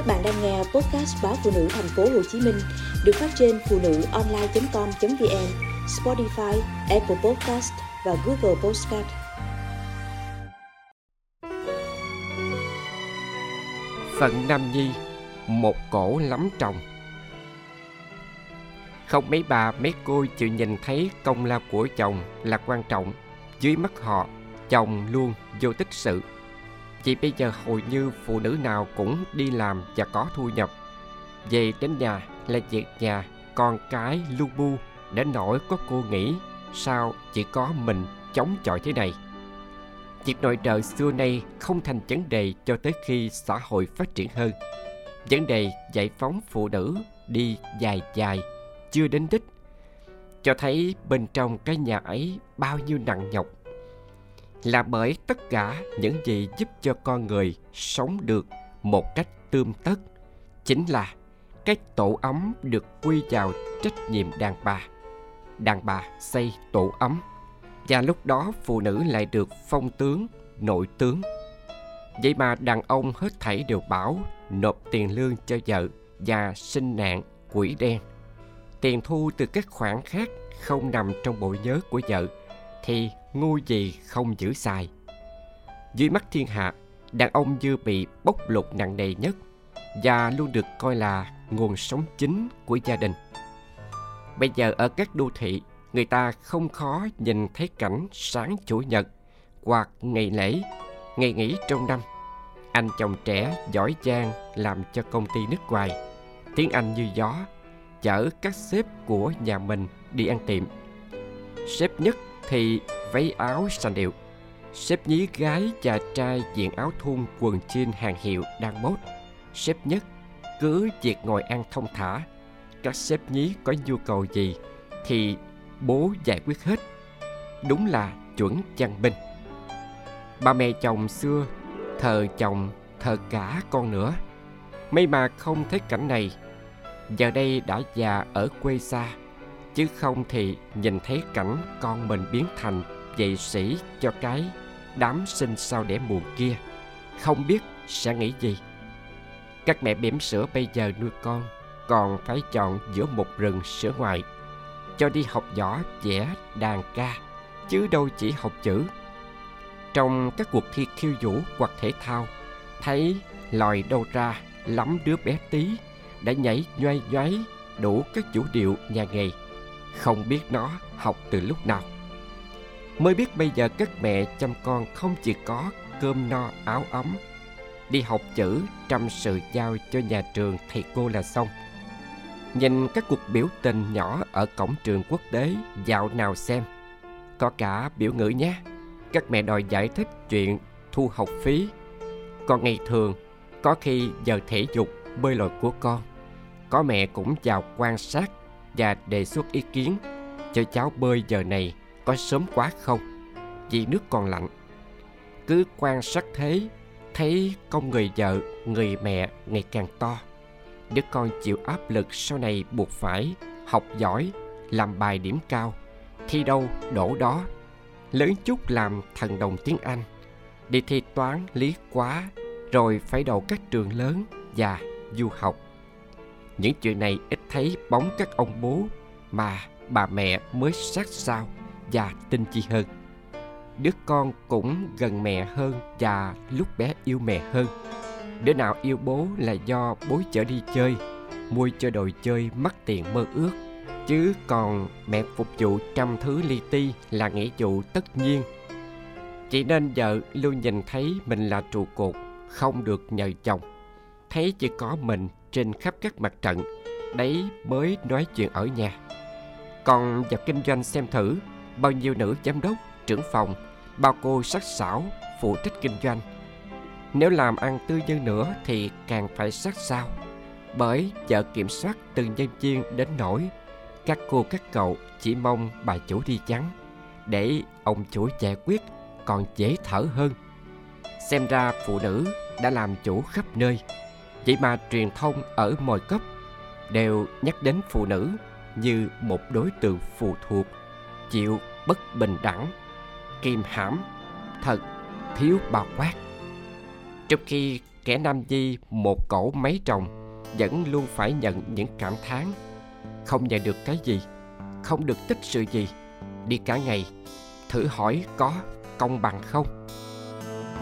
Các bạn đang nghe podcast báo phụ nữ thành phố Hồ Chí Minh được phát trên phụ nữ online.com.vn, Spotify, Apple Podcast và Google Podcast. Phận Nam Nhi, một cổ lắm chồng Không mấy bà mấy cô chịu nhìn thấy công lao của chồng là quan trọng. Dưới mắt họ, chồng luôn vô tích sự chị bây giờ hầu như phụ nữ nào cũng đi làm và có thu nhập. Về đến nhà là việc nhà, con cái lu bu đến nỗi có cô nghĩ sao chỉ có mình chống chọi thế này. Việc nội trợ xưa nay không thành vấn đề cho tới khi xã hội phát triển hơn. Vấn đề giải phóng phụ nữ đi dài dài, chưa đến đích. Cho thấy bên trong cái nhà ấy bao nhiêu nặng nhọc là bởi tất cả những gì giúp cho con người sống được một cách tươm tất, chính là cái tổ ấm được quy vào trách nhiệm đàn bà. Đàn bà xây tổ ấm, và lúc đó phụ nữ lại được phong tướng, nội tướng. Vậy mà đàn ông hết thảy đều bảo nộp tiền lương cho vợ và sinh nạn quỷ đen. Tiền thu từ các khoản khác không nằm trong bộ nhớ của vợ thì ngu gì không giữ xài dưới mắt thiên hạ, đàn ông như bị bóc lột nặng nề nhất và luôn được coi là nguồn sống chính của gia đình. Bây giờ ở các đô thị, người ta không khó nhìn thấy cảnh sáng chủ nhật hoặc ngày lễ, ngày nghỉ trong năm. Anh chồng trẻ giỏi giang làm cho công ty nước ngoài. Tiếng anh như gió, chở các sếp của nhà mình đi ăn tiệm. Sếp nhất thì váy áo sành điệu Sếp nhí gái và trai diện áo thun quần jean hàng hiệu đang mốt. Sếp nhất, cứ việc ngồi ăn thông thả. Các sếp nhí có nhu cầu gì thì bố giải quyết hết. Đúng là chuẩn văn binh Ba mẹ chồng xưa, thờ chồng, thờ cả con nữa. May mà không thấy cảnh này, Giờ đây đã già ở quê xa. Chứ không thì nhìn thấy cảnh con mình biến thành dạy sĩ cho cái đám sinh sau đẻ muộn kia, không biết sẽ nghĩ gì. Các mẹ bỉm sữa bây giờ nuôi con còn phải chọn giữa một rừng sữa ngoài, cho đi học võ vẽ đàn ca, chứ đâu chỉ học chữ. Trong các cuộc thi khiêu vũ hoặc thể thao, thấy lòi đâu ra lắm đứa bé tí đã nhảy nhoay nhoáy đủ các vũ điệu nhà nghề không biết nó học từ lúc nào. Mới biết bây giờ các mẹ chăm con không chỉ có cơm no, áo ấm, đi học chữ, trăm sự giao cho nhà trường thầy cô là xong. Nhìn các cuộc biểu tình nhỏ ở cổng trường quốc tế, dạo nào xem. Có cả biểu ngữ nhé. Các mẹ đòi giải thích chuyện thu học phí. Còn ngày thường, có khi giờ thể dục, bơi lội của con. Có mẹ cũng vào quan sát và đề xuất ý kiến. Cho cháu bơi giờ này có sớm quá không? Vì nước còn lạnh. Cứ quan sát thế, thấy con người vợ, người mẹ ngày càng to. Đứa con chịu áp lực sau này buộc phải học giỏi, làm bài điểm cao, thi đâu đổ đó. Lớn chút làm thần đồng tiếng anh. Đi thi toán lý quá, rồi phải đậu các trường lớn và du học những chuyện này ít thấy bóng các ông bố mà bà mẹ mới sát sao và tinh chi hơn. Đứa con cũng gần mẹ hơn và lúc bé yêu mẹ hơn. Đứa nào yêu bố là do bố chở đi chơi, mua cho đồ chơi mất tiền mơ ước. Chứ còn mẹ phục vụ trăm thứ li ti là nghĩa vụ tất nhiên. Chỉ nên vợ luôn nhìn thấy mình là trụ cột, không được nhờ chồng. Thấy chỉ có mình trên khắp các mặt trận, đấy mới nói chuyện ở nhà. Còn vào kinh doanh xem thử, bao nhiêu nữ giám đốc, trưởng phòng, bao cô sắc sảo, phụ trách kinh doanh. Nếu làm ăn tư nhân nữa thì càng phải sát sao, bởi vợ kiểm soát từng nhân viên đến nỗi, các cô các cậu chỉ mong bà chủ đi chắn để ông chủ giải quyết còn dễ thở hơn. Xem ra phụ nữ đã làm chủ khắp nơi vậy mà truyền thông ở mọi cấp đều nhắc đến phụ nữ như một đối tượng phụ thuộc, chịu bất bình đẳng, kìm hãm, thật thiếu bao quát. Trong khi kẻ nam di một cổ mấy chồng vẫn luôn phải nhận những cảm thán, không nhận được cái gì, không được tích sự gì, đi cả ngày, thử hỏi có công bằng không?